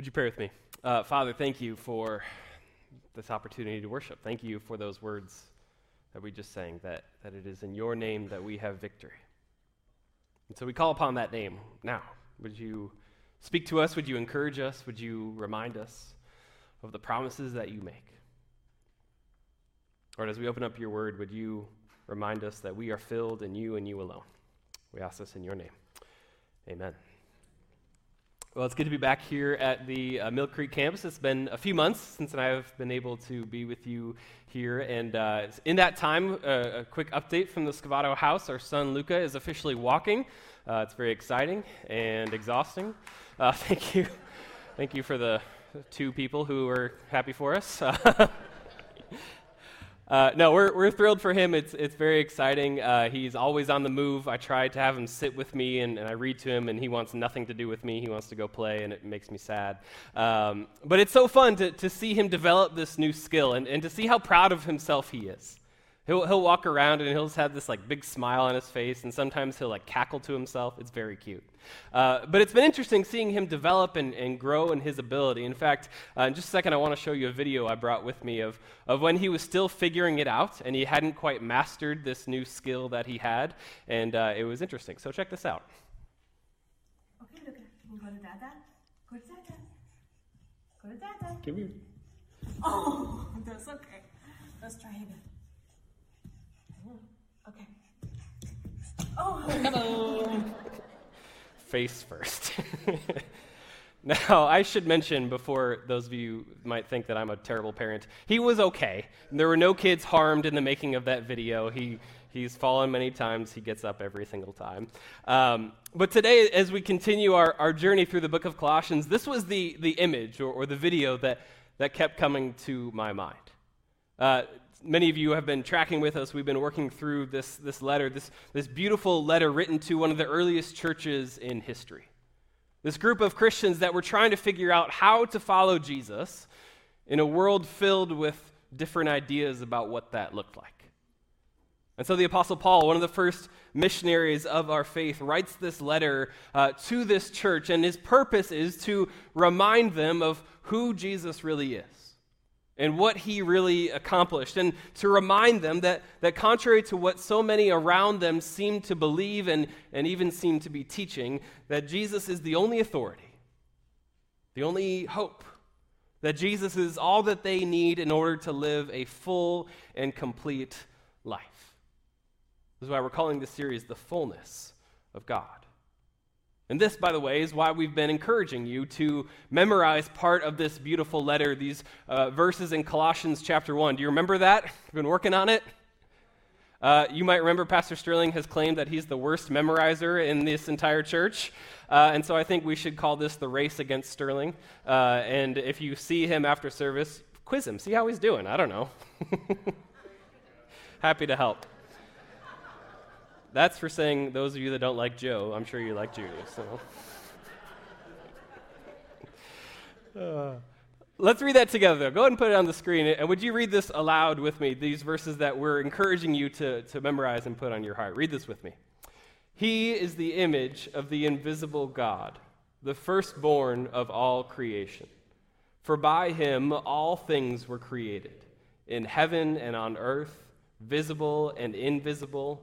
Would you pray with me? Uh, Father, thank you for this opportunity to worship. Thank you for those words that we just sang, that, that it is in your name that we have victory. And so we call upon that name now. Would you speak to us? Would you encourage us? Would you remind us of the promises that you make? Lord, as we open up your word, would you remind us that we are filled in you and you alone? We ask this in your name. Amen. Well, it's good to be back here at the uh, Mill Creek campus. It's been a few months since I've been able to be with you here. And uh, in that time, uh, a quick update from the Scavotto house. Our son Luca is officially walking. Uh, it's very exciting and exhausting. Uh, thank you. Thank you for the two people who were happy for us. Uh, no, we're, we're thrilled for him. It's, it's very exciting. Uh, he's always on the move. I try to have him sit with me, and, and, I read to him, and he wants nothing to do with me. He wants to go play, and it makes me sad. Um, but it's so fun to, to see him develop this new skill and, and to see how proud of himself he is. He'll, he'll walk around and he'll just have this like big smile on his face, and sometimes he'll like cackle to himself. It's very cute. Uh, but it's been interesting seeing him develop and, and grow in his ability. In fact, uh, in just a second, I want to show you a video I brought with me of, of when he was still figuring it out and he hadn't quite mastered this new skill that he had, and uh, it was interesting. So check this out. Okay, look, go to Dada? Go to Dada. Go to Dada. Give me. Oh, that's okay. Let's try again. Oh, hello. Face first. now, I should mention before those of you might think that I'm a terrible parent, he was okay. There were no kids harmed in the making of that video. He He's fallen many times. He gets up every single time. Um, but today, as we continue our, our journey through the book of Colossians, this was the, the image or, or the video that, that kept coming to my mind. Uh, many of you have been tracking with us, we've been working through this, this letter, this, this beautiful letter written to one of the earliest churches in history. This group of Christians that were trying to figure out how to follow Jesus in a world filled with different ideas about what that looked like. And so the Apostle Paul, one of the first missionaries of our faith, writes this letter uh, to this church, and his purpose is to remind them of who Jesus really is and what he really accomplished, and to remind them that, that contrary to what so many around them seem to believe and, and even seem to be teaching, that Jesus is the only authority, the only hope, that Jesus is all that they need in order to live a full and complete life. This is why we're calling this series The Fullness of God. And this, by the way, is why we've been encouraging you to memorize part of this beautiful letter, these uh, verses in Colossians chapter 1. Do you remember that? You've been working on it? Uh, you might remember Pastor Sterling has claimed that he's the worst memorizer in this entire church. Uh, and so I think we should call this the race against Sterling. Uh, and if you see him after service, quiz him, see how he's doing. I don't know. Happy to help. That's for saying those of you that don't like Joe, I'm sure you like Judy. So. Uh, let's read that together, though. Go ahead and put it on the screen. And would you read this aloud with me, these verses that we're encouraging you to, to memorize and put on your heart? Read this with me. He is the image of the invisible God, the firstborn of all creation. For by him all things were created, in heaven and on earth, visible and invisible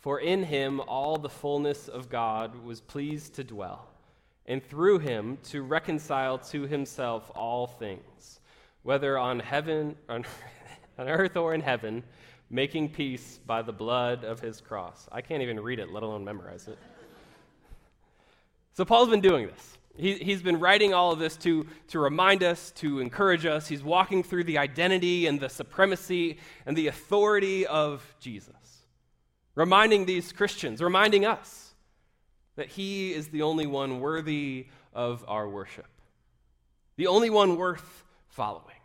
For in him all the fullness of God was pleased to dwell, and through him to reconcile to himself all things, whether on heaven, on, earth or in heaven, making peace by the blood of his cross. I can't even read it, let alone memorize it. So Paul's been doing this. He, he's been writing all of this to, to remind us, to encourage us. He's walking through the identity and the supremacy and the authority of Jesus reminding these Christians, reminding us that He is the only one worthy of our worship, the only one worth following.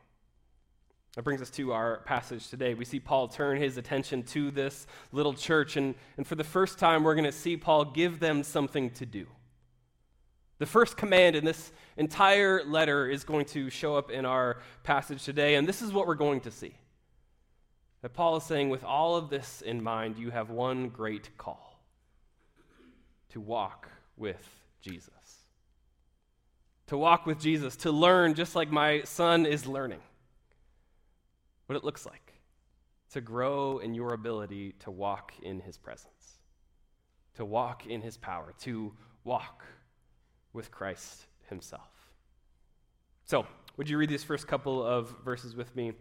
That brings us to our passage today. We see Paul turn his attention to this little church, and, and for the first time, we're going to see Paul give them something to do. The first command in this entire letter is going to show up in our passage today, and this is what we're going to see. That Paul is saying, with all of this in mind, you have one great call to walk with Jesus. To walk with Jesus, to learn just like my son is learning what it looks like to grow in your ability to walk in his presence, to walk in his power, to walk with Christ himself. So, would you read these first couple of verses with me?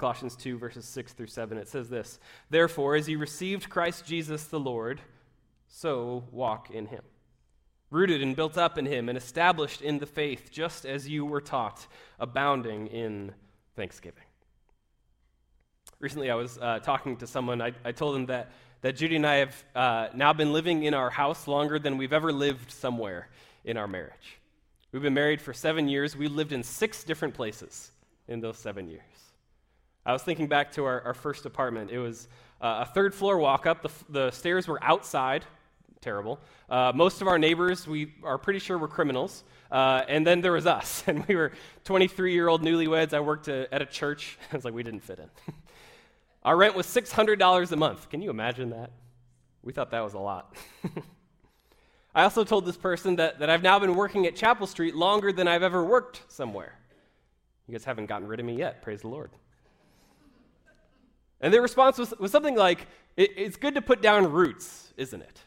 Colossians 2, verses 6 through 7. It says this Therefore, as you received Christ Jesus the Lord, so walk in him. Rooted and built up in him and established in the faith, just as you were taught, abounding in thanksgiving. Recently, I was uh, talking to someone. I, I, told them that, that Judy and I have uh, now been living in our house longer than we've ever lived somewhere in our marriage. We've been married for seven years. We lived in six different places in those seven years. I was thinking back to our, our first apartment. It was uh, a third floor walk up. The, the stairs were outside. Terrible. Uh, most of our neighbors, we are pretty sure, were criminals. Uh, and then there was us, and we were 23 year old newlyweds. I worked a, at a church. I was like, we didn't fit in. Our rent was $600 a month. Can you imagine that? We thought that was a lot. I also told this person that, that I've now been working at Chapel Street longer than I've ever worked somewhere. You guys haven't gotten rid of me yet, praise the Lord. And their response was, was something like, it, It's good to put down roots, isn't it?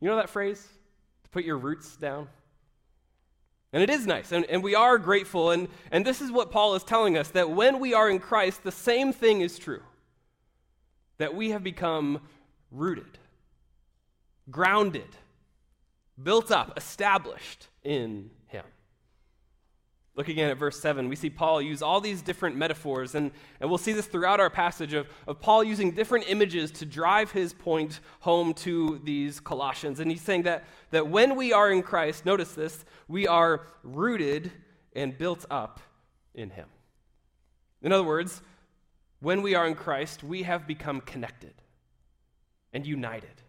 You know that phrase? To put your roots down? And it is nice, and, and we are grateful. And, and this is what Paul is telling us that when we are in Christ, the same thing is true. That we have become rooted, grounded, built up, established in Look again at verse 7. We see Paul use all these different metaphors, and, and we'll see this throughout our passage of, of Paul using different images to drive his point home to these Colossians. And he's saying that, that when we are in Christ, notice this, we are rooted and built up in him. In other words, when we are in Christ, we have become connected and united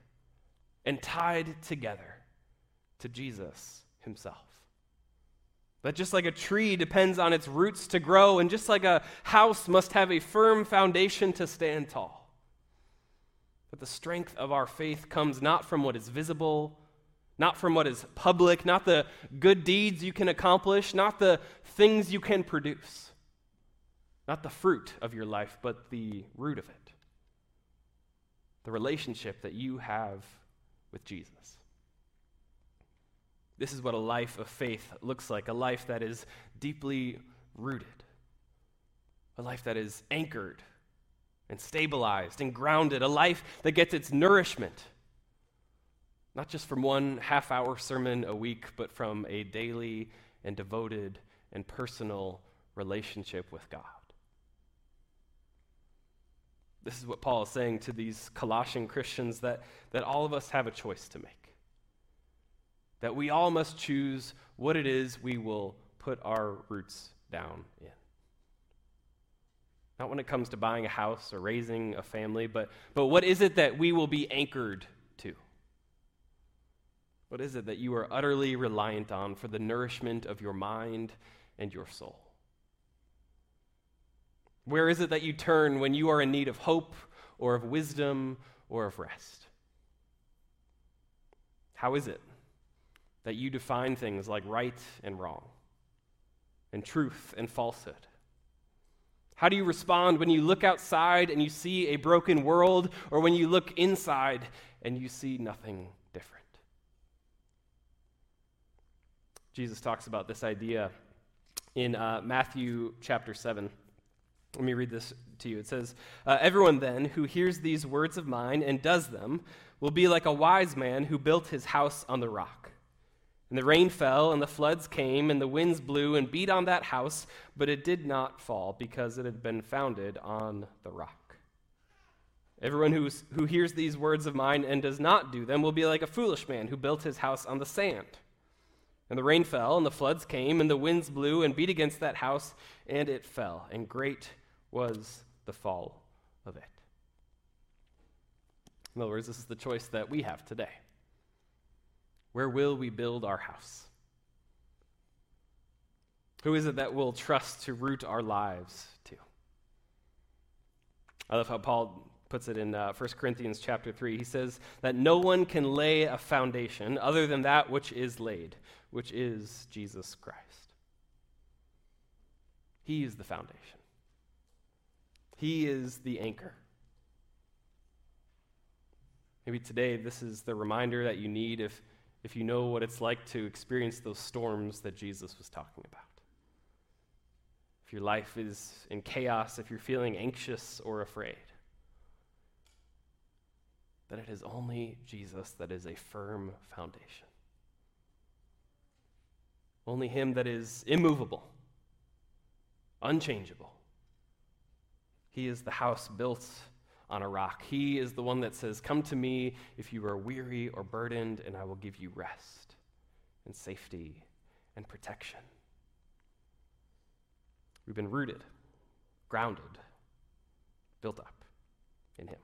and tied together to Jesus himself. That just like a tree depends on its roots to grow, and just like a house must have a firm foundation to stand tall. But the strength of our faith comes not from what is visible, not from what is public, not the good deeds you can accomplish, not the things you can produce, not the fruit of your life, but the root of it the relationship that you have with Jesus. This is what a life of faith looks like a life that is deeply rooted, a life that is anchored and stabilized and grounded, a life that gets its nourishment, not just from one half hour sermon a week, but from a daily and devoted and personal relationship with God. This is what Paul is saying to these Colossian Christians that, that all of us have a choice to make that we all must choose what it is we will put our roots down in. Not when it comes to buying a house or raising a family, but, but what is it that we will be anchored to? What is it that you are utterly reliant on for the nourishment of your mind and your soul? Where is it that you turn when you are in need of hope or of wisdom or of rest? How is it that you define things like right and wrong, and truth and falsehood? How do you respond when you look outside and you see a broken world, or when you look inside and you see nothing different? Jesus talks about this idea in uh, Matthew chapter 7. Let me read this to you. It says, uh, Everyone then who hears these words of mine and does them will be like a wise man who built his house on the rock. And the rain fell, and the floods came, and the winds blew and beat on that house, but it did not fall because it had been founded on the rock. Everyone who's, who hears these words of mine and does not do them will be like a foolish man who built his house on the sand. And the rain fell, and the floods came, and the winds blew and beat against that house, and it fell, and great was the fall of it. In other words, this is the choice that we have today. Where will we build our house? Who is it that we'll trust to root our lives to? I love how Paul puts it in uh, 1 Corinthians chapter 3. He says that no one can lay a foundation other than that which is laid, which is Jesus Christ. He is the foundation, He is the anchor. Maybe today this is the reminder that you need if, if you know what it's like to experience those storms that Jesus was talking about. If your life is in chaos, if you're feeling anxious or afraid, that it is only Jesus that is a firm foundation. Only Him that is immovable, unchangeable. He is the house built on a rock. He is the one that says, Come to me if you are weary or burdened, and I will give you rest and safety and protection. We've been rooted, grounded, built up in Him.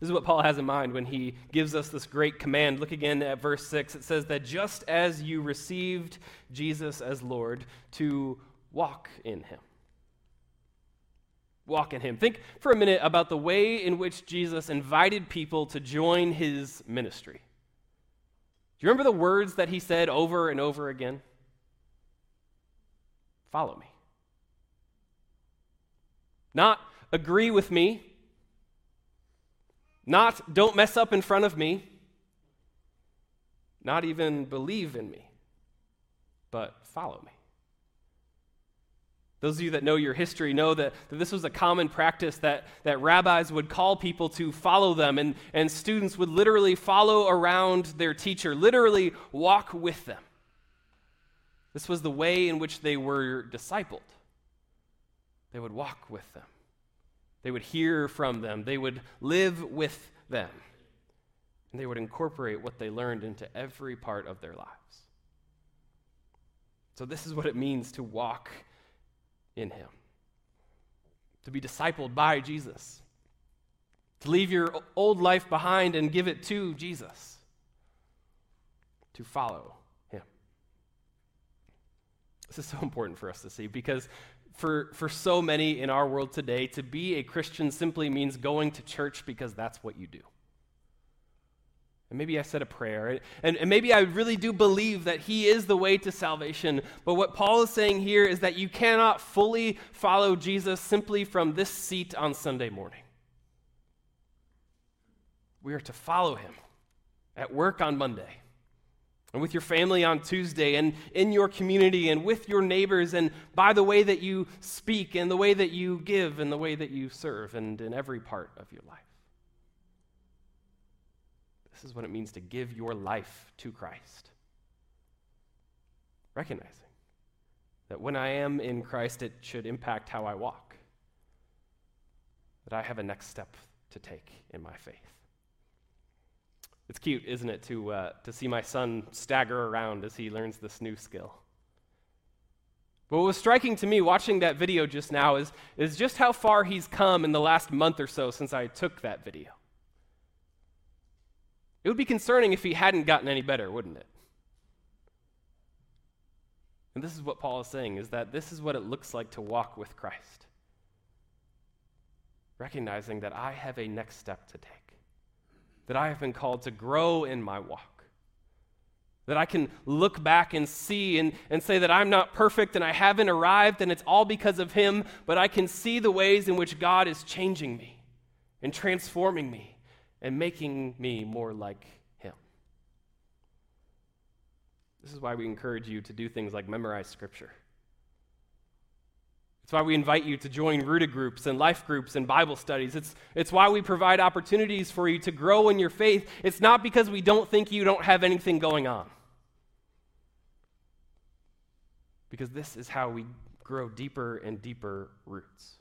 This is what Paul has in mind when he gives us this great command. Look again at verse 6. It says that just as you received Jesus as Lord, to walk in him. Walk in him. Think for a minute about the way in which Jesus invited people to join his ministry. Do you remember the words that he said over and over again? Follow me. Not agree with me, not don't mess up in front of me, not even believe in me, but follow me. Those of you that know your history know that, that this was a common practice that, that rabbis would call people to follow them, and, and students would literally follow around their teacher, literally walk with them. This was the way in which they were discipled. They would walk with them. They would hear from them. They would live with them. And they would incorporate what they learned into every part of their lives. So, this is what it means to walk in Him, to be discipled by Jesus, to leave your old life behind and give it to Jesus, to follow Him. This is so important for us to see because for, for so many in our world today, to be a Christian simply means going to church because that's what you do. And maybe I said a prayer, and, and maybe I really do believe that He is the way to salvation. But what Paul is saying here is that you cannot fully follow Jesus simply from this seat on Sunday morning. We are to follow Him at work on Monday and with your family on Tuesday, and in your community, and with your neighbors, and by the way that you speak, and the way that you give, and the way that you serve, and in every part of your life. This is what it means to give your life to Christ. Recognizing that when I am in Christ, it should impact how I walk, that I have a next step to take in my faith. It's cute, isn't it, to, uh, to see my son stagger around as he learns this new skill. But what was striking to me watching that video just now is, is just how far he's come in the last month or so since I took that video. It would be concerning if he hadn't gotten any better, wouldn't it? And this is what Paul is saying is that this is what it looks like to walk with Christ. Recognizing that I have a next step to take that I have been called to grow in my walk. That I can look back and see and, and say that I'm not perfect and I haven't arrived and it's all because of Him, but I can see the ways in which God is changing me and transforming me and making me more like Him. This is why we encourage you to do things like memorize Scripture it's why we invite you to join rooted groups and life groups and Bible studies. It's, it's why we provide opportunities for you to grow in your faith. It's not because we don't think you don't have anything going on. Because this is how we grow deeper and deeper roots.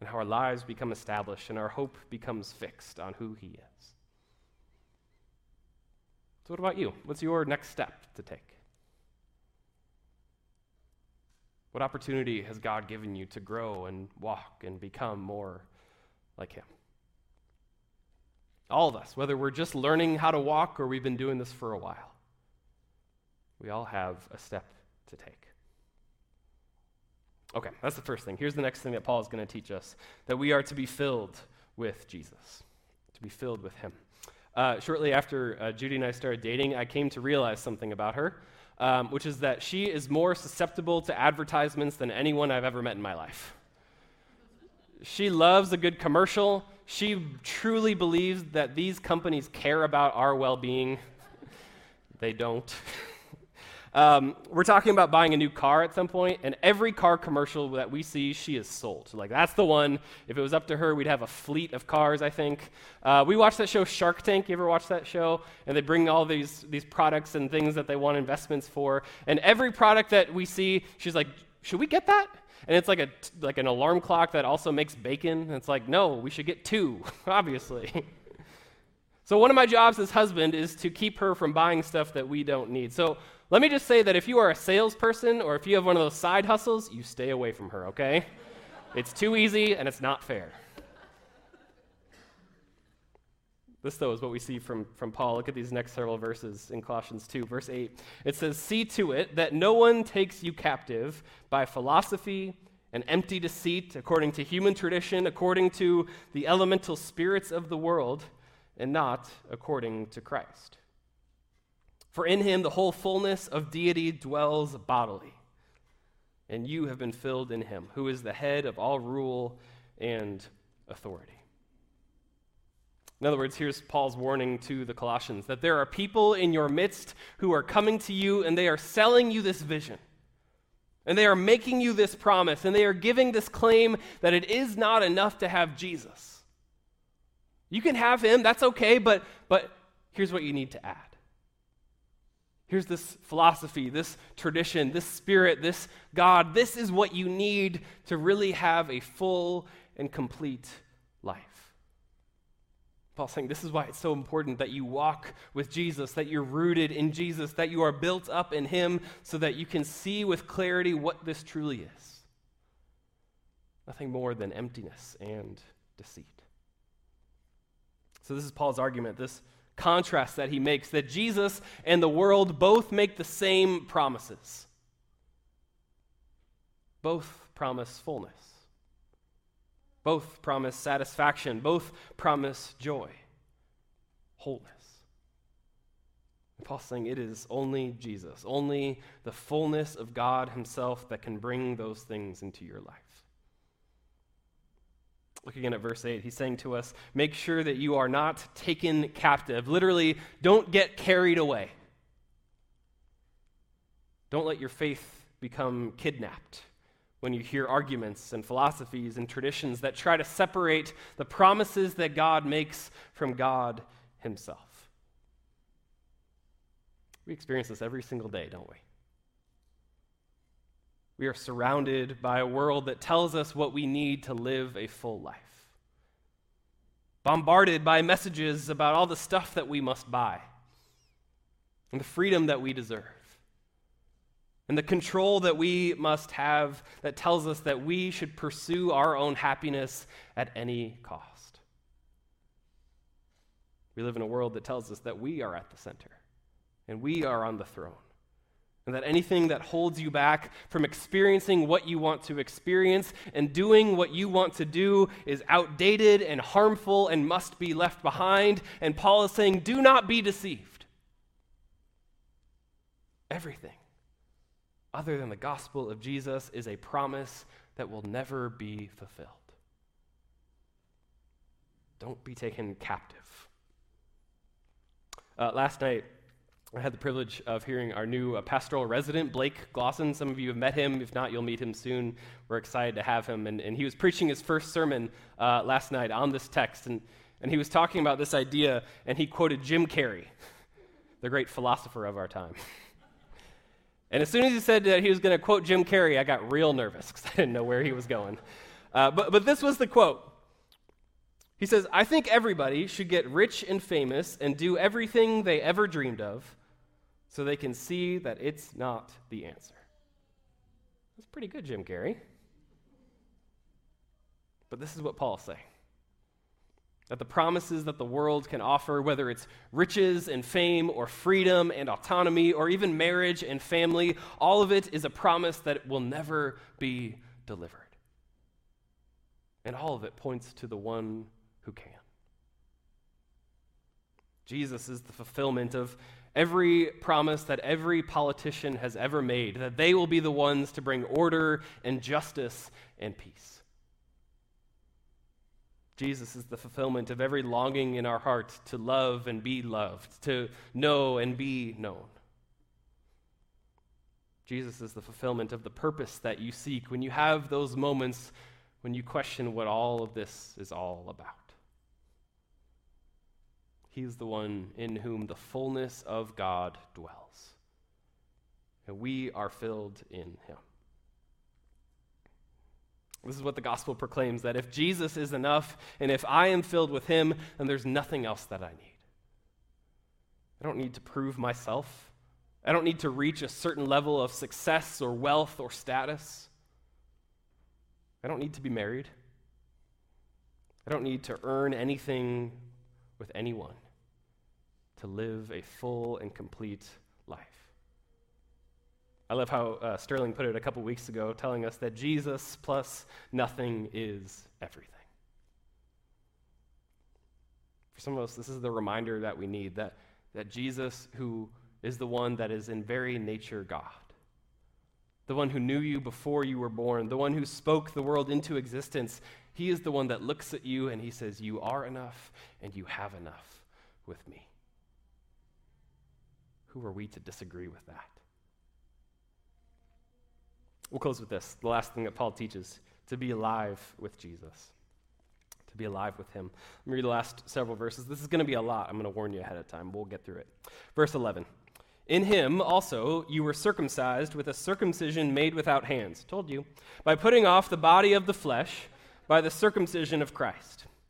And how our lives become established and our hope becomes fixed on who He is. So, what about you? What's your next step to take? What opportunity has God given you to grow and walk and become more like Him? All of us, whether we're just learning how to walk or we've been doing this for a while, we all have a step to take. Okay, that's the first thing. Here's the next thing that Paul is going to teach us that we are to be filled with Jesus, to be filled with Him. Uh, shortly after uh, Judy and I started dating, I came to realize something about her, um, which is that she is more susceptible to advertisements than anyone I've ever met in my life. She loves a good commercial. She truly believes that these companies care about our well being. they don't. Um, we're talking about buying a new car at some point, and every car commercial that we see, she is sold. Like, that's the one. If it was up to her, we'd have a fleet of cars, I think. Uh, we watched that show Shark Tank. You ever watch that show? And they bring all these, these products and things that they want investments for. And every product that we see, she's like, should we get that? And it's like, a, like an alarm clock that also makes bacon. And it's like, no, we should get two, obviously. so, one of my jobs as husband is to keep her from buying stuff that we don't need. So, let me just say that if you are a salesperson or if you have one of those side hustles, you stay away from her, okay? it's too easy and it's not fair. This, though, is what we see from, from Paul. Look at these next several verses in Colossians 2, verse 8. It says, See to it that no one takes you captive by philosophy and empty deceit, according to human tradition, according to the elemental spirits of the world, and not according to Christ. For in him the whole fullness of deity dwells bodily. And you have been filled in him, who is the head of all rule and authority. In other words, here's Paul's warning to the Colossians that there are people in your midst who are coming to you and they are selling you this vision. And they are making you this promise and they are giving this claim that it is not enough to have Jesus. You can have him, that's okay, but, but here's what you need to add. Here's this philosophy, this tradition, this spirit, this God. This is what you need to really have a full and complete life. Paul's saying this is why it's so important that you walk with Jesus, that you're rooted in Jesus, that you are built up in Him so that you can see with clarity what this truly is. Nothing more than emptiness and deceit. So, this is Paul's argument. This contrast that he makes that Jesus and the world both make the same promises. Both promise fullness. Both promise satisfaction. Both promise joy, wholeness. And Paul's saying it is only Jesus, only the fullness of God Himself that can bring those things into your life. Look again at verse 8. He's saying to us, Make sure that you are not taken captive. Literally, don't get carried away. Don't let your faith become kidnapped when you hear arguments and philosophies and traditions that try to separate the promises that God makes from God Himself. We experience this every single day, don't we? We are surrounded by a world that tells us what we need to live a full life. Bombarded by messages about all the stuff that we must buy, and the freedom that we deserve, and the control that we must have that tells us that we should pursue our own happiness at any cost. We live in a world that tells us that we are at the center and we are on the throne and that anything that holds you back from experiencing what you want to experience and doing what you want to do is outdated and harmful and must be left behind. And Paul is saying, do not be deceived. Everything other than the gospel of Jesus is a promise that will never be fulfilled. Don't be taken captive. Uh, last night, I had the privilege of hearing our new uh, pastoral resident, Blake Glosson. Some of you have met him. If not, you'll meet him soon. We're excited to have him. And, and he was preaching his first sermon uh, last night on this text. And, and he was talking about this idea, and he quoted Jim Carrey, the great philosopher of our time. And as soon as he said that he was going to quote Jim Carrey, I got real nervous because I didn't know where he was going. Uh, but, but this was the quote. He says, I think everybody should get rich and famous and do everything they ever dreamed of so they can see that it's not the answer. That's pretty good, Jim Carrey. But this is what Paul's saying that the promises that the world can offer, whether it's riches and fame, or freedom and autonomy, or even marriage and family, all of it is a promise that will never be delivered. And all of it points to the one who can. Jesus is the fulfillment of every promise that every politician has ever made, that they will be the ones to bring order and justice and peace. Jesus is the fulfillment of every longing in our heart to love and be loved, to know and be known. Jesus is the fulfillment of the purpose that you seek when you have those moments when you question what all of this is all about. He's the one in whom the fullness of God dwells. And we are filled in him. This is what the gospel proclaims that if Jesus is enough and if I am filled with him, then there's nothing else that I need. I don't need to prove myself. I don't need to reach a certain level of success or wealth or status. I don't need to be married. I don't need to earn anything with anyone to live a full and complete life. I love how uh, Sterling put it a couple weeks ago, telling us that Jesus plus nothing is everything. For some of us, this is the reminder that we need that, that Jesus, who is the one that is in very nature God, the one who knew you before you were born, the one who spoke the world into existence, he is the one that looks at you and he says, You are enough and you have enough with me. Who are we to disagree with that? We'll close with this the last thing that Paul teaches to be alive with Jesus. To be alive with him. Let me read the last several verses. This is going to be a lot. I'm going to warn you ahead of time. We'll get through it. Verse 11. In him also you were circumcised with a circumcision made without hands. Told you. By putting off the body of the flesh by the circumcision of Christ.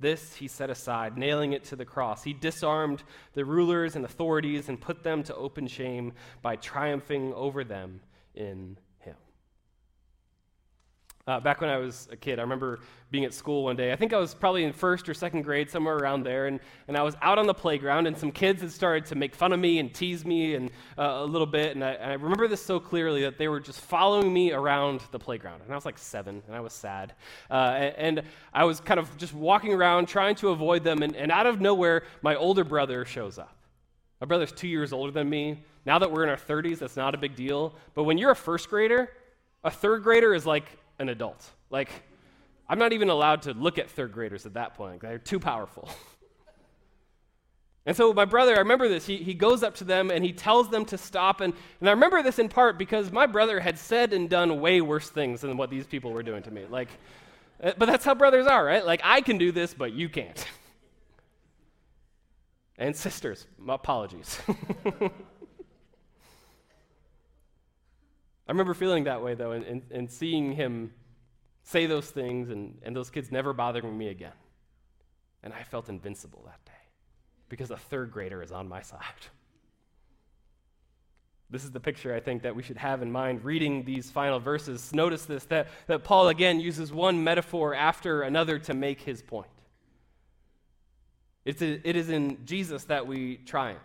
This he set aside, nailing it to the cross. He disarmed the rulers and authorities and put them to open shame by triumphing over them in uh, back when I was a kid, I remember being at school one day. I think I was probably in first or second grade, somewhere around there, and, and I was out on the playground, and some kids had started to make fun of me and tease me and uh, a little bit. And I, and I, remember this so clearly that they were just following me around the playground. And I was like seven, and I was sad. Uh, and, and, I was kind of just walking around trying to avoid them, and, and out of nowhere, my older brother shows up. My brother's two years older than me. Now that we're in our 30s, that's not a big deal. But when you're a first grader, a third grader is like an adult. Like, I'm not even allowed to look at third graders at that point. They're too powerful. and so, my brother, I remember this. He, he goes up to them and he tells them to stop. And, and I remember this in part because my brother had said and done way worse things than what these people were doing to me. Like, uh, but that's how brothers are, right? Like, I can do this, but you can't. and sisters, apologies. I remember feeling that way, though, and, and, and seeing him say those things and, and those kids never bothering me again. And I felt invincible that day because a third grader is on my side. This is the picture I think that we should have in mind reading these final verses. Notice this that, that Paul again uses one metaphor after another to make his point. It's a, it is in Jesus that we triumph,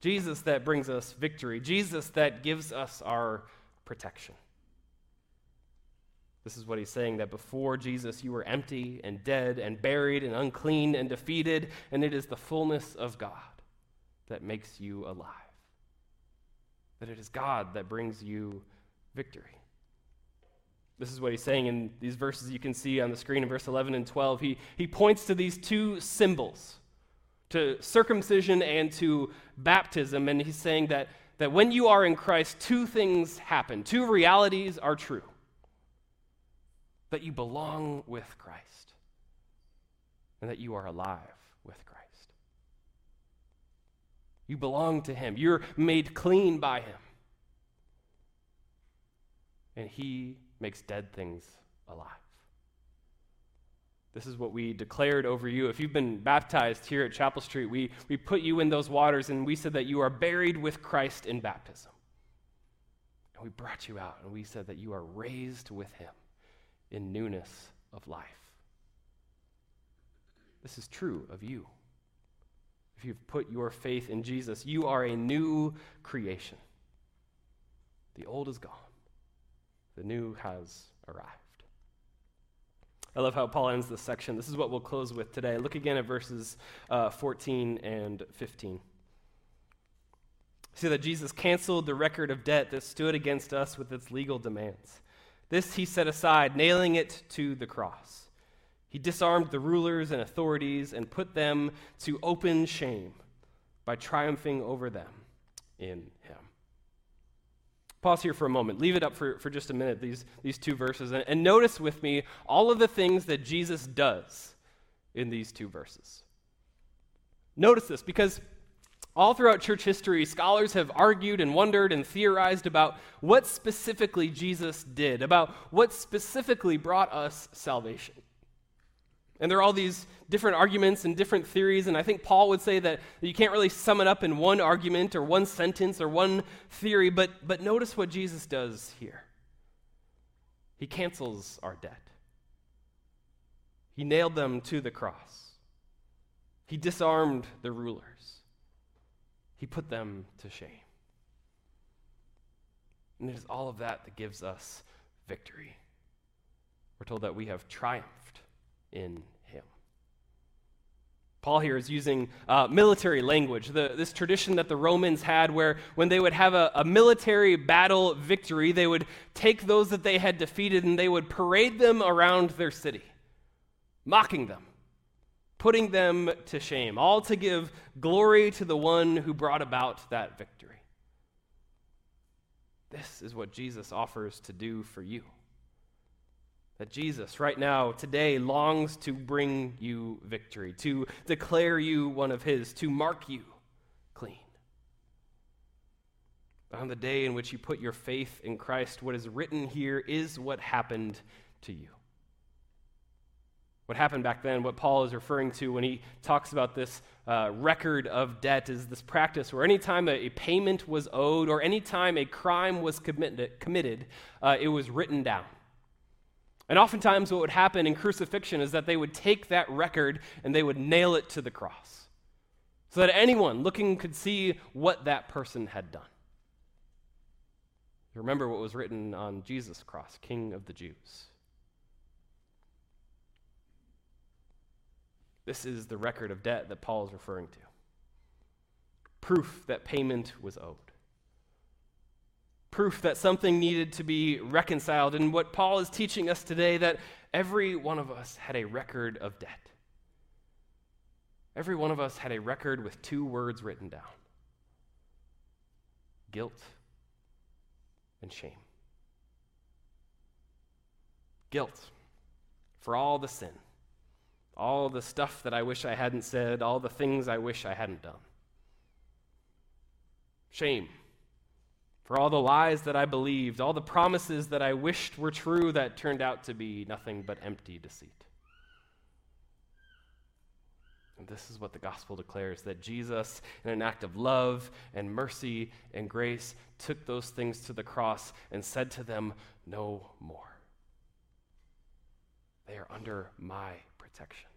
Jesus that brings us victory, Jesus that gives us our protection. This is what he's saying that before Jesus, you were empty and dead and buried and unclean and defeated, and it is the fullness of God that makes you alive. That it is God that brings you victory. This is what he's saying in these verses you can see on the screen in verse 11 and 12. He, he points to these two symbols, to circumcision and to baptism, and he's saying that that when you are in Christ, two things happen. Two realities are true that you belong with Christ, and that you are alive with Christ. You belong to Him, you're made clean by Him. And He makes dead things alive. This is what we declared over you. If you've been baptized here at Chapel Street, we, we put you in those waters and we said that you are buried with Christ in baptism. And we brought you out and we said that you are raised with him in newness of life. This is true of you. If you've put your faith in Jesus, you are a new creation. The old is gone, the new has arrived. I love how Paul ends this section. This is what we'll close with today. Look again at verses uh, 14 and 15. See that Jesus canceled the record of debt that stood against us with its legal demands. This he set aside, nailing it to the cross. He disarmed the rulers and authorities and put them to open shame by triumphing over them in him. Pause here for a moment. Leave it up for, for just a minute, these, these two verses, and, and notice with me all of the things that Jesus does in these two verses. Notice this because all throughout church history, scholars have argued and wondered and theorized about what specifically Jesus did, about what specifically brought us salvation. And there are all these different arguments and different theories, and I think Paul would say that you can't really sum it up in one argument or one sentence or one theory, but, but notice what Jesus does here. He cancels our debt, He nailed them to the cross, He disarmed the rulers. He put them to shame. And it is all of that that gives us victory. We're told that we have triumphed in him. Paul here is using uh, military language, the, this tradition that the Romans had where when they would have a, a military battle victory, they would take those that they had defeated and they would parade them around their city, mocking them putting them to shame, all to give glory to the one who brought about that victory. This is what Jesus offers to do for you. That Jesus, right now, today, longs to bring you victory, to declare you one of His, to mark you clean. On the day in which you put your faith in Christ, what is written here is what happened to you. What happened back then, what Paul is referring to when he talks about this uh, record of debt, is this practice where anytime a, a payment was owed or anytime a crime was committed, committed uh, it was written down. And oftentimes, what would happen in crucifixion is that they would take that record and they would nail it to the cross so that anyone looking could see what that person had done. Remember what was written on Jesus' cross, King of the Jews. This is the record of debt that Paul is referring to. Proof that payment was owed. Proof that something needed to be reconciled. And what Paul is teaching us today that every one of us had a record of debt. Every one of us had a record with two words written down guilt and shame. Guilt for all the sin all the stuff that I wish I hadn't said, all the things I wish I hadn't done. Shame for all the lies that I believed, all the promises that I wished were true that turned out to be nothing but empty deceit. And this is what the gospel declares that Jesus, in an act of love and mercy and grace, took those things to the cross and said to them, No more. They are under my protection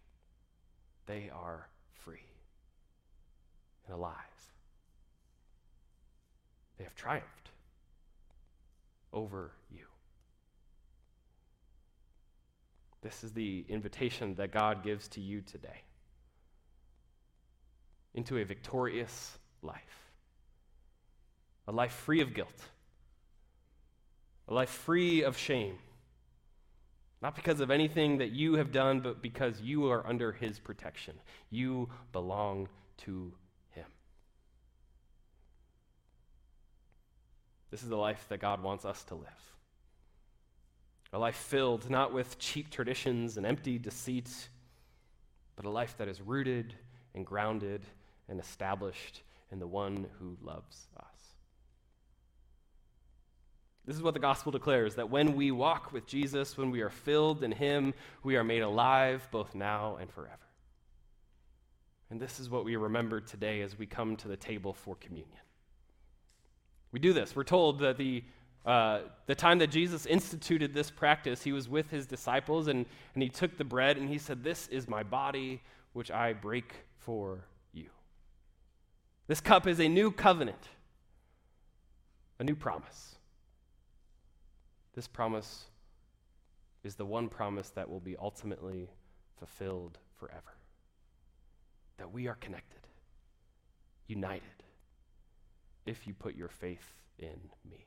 they are free and alive. They have triumphed over you. This is the invitation that God gives to you today into a victorious life, a life free of guilt, a life free of shame not because of anything that you have done, but because you are under his protection. You belong to him. This is the life that God wants us to live. A life filled not with cheap traditions and empty deceit, but a life that is rooted and grounded and established in the one who loves us. This is what the gospel declares that when we walk with Jesus, when we are filled in Him, we are made alive both now and forever. And this is what we remember today as we come to the table for communion. We do this. We're told that the, uh, the time that Jesus instituted this practice, he was with his disciples and, and he took the bread and he said, This is my body, which I break for you. This cup is a new covenant, a new promise. This promise is the one promise that will be ultimately fulfilled forever that we are connected, united, if you put your faith in me.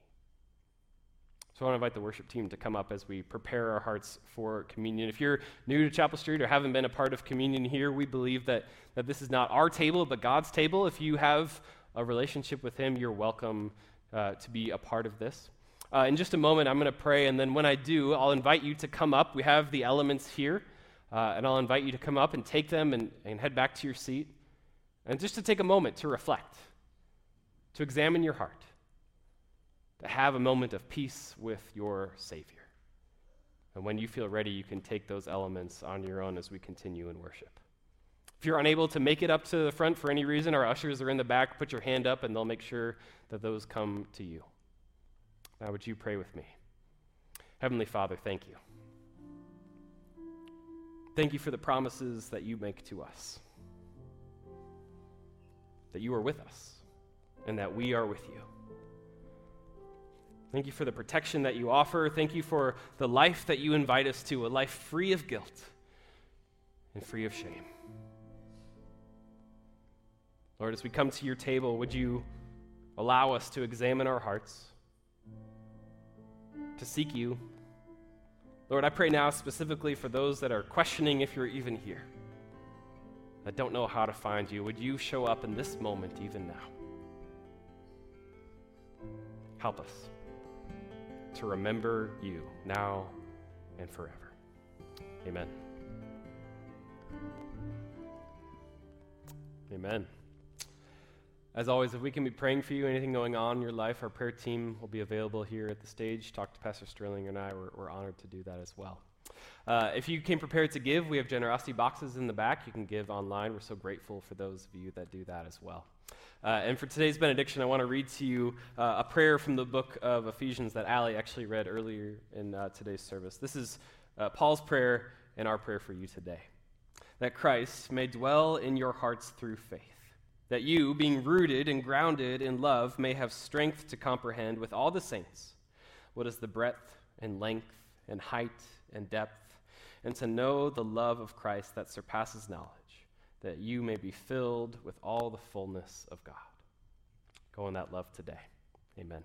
So I want to invite the worship team to come up as we prepare our hearts for communion. If you're new to Chapel Street or haven't been a part of communion here, we believe that, that this is not our table, but God's table. If you have a relationship with Him, you're welcome uh, to be a part of this. Uh, in just a moment, I'm going to pray, and then when I do, I'll invite you to come up. We have the elements here. Uh, and I'll invite you to come up and take them and, and head back to your seat. And just to take a moment to reflect, to examine your heart, to have a moment of peace with your Savior. And when you feel ready, you can take those elements on your own as we continue in worship. If you're unable to make it up to the front for any reason, our ushers are in the back. Put your hand up and they'll make sure that those come to you. Now, would you pray with me? Heavenly Father, thank you. Thank you for the promises that you make to us. That you are with us and that we are with you. Thank you for the protection that you offer. Thank you for the life that you invite us to, a life free of guilt and free of shame. Lord, as we come to your table, would you allow us to examine our hearts, to seek you, Lord, I pray now specifically for those that are questioning if you're even here, that don't know how to find you. Would you show up in this moment, even now? Help us to remember you now and forever. Amen. Amen. As always, if we can be praying for you, anything going on in your life, our prayer team will be available here at the stage. Talk to Pastor Sterling and I. We're, we're honored to do that as well. Uh, if you came prepared to give, we have generosity boxes in the back. You can give online. We're so grateful for those of you that do that as well. Uh, and for today's benediction, I want to read to you uh, a prayer from the book of Ephesians that Ali actually read earlier in uh, today's service. This is uh, Paul's prayer and our prayer for you today that Christ may dwell in your hearts through faith that you, being rooted and grounded in love, may have strength to comprehend with all the saints what is the breadth and length and height and depth, and to know the love of Christ that surpasses knowledge, that you may be filled with all the fullness of God. Go in that love today. Amen.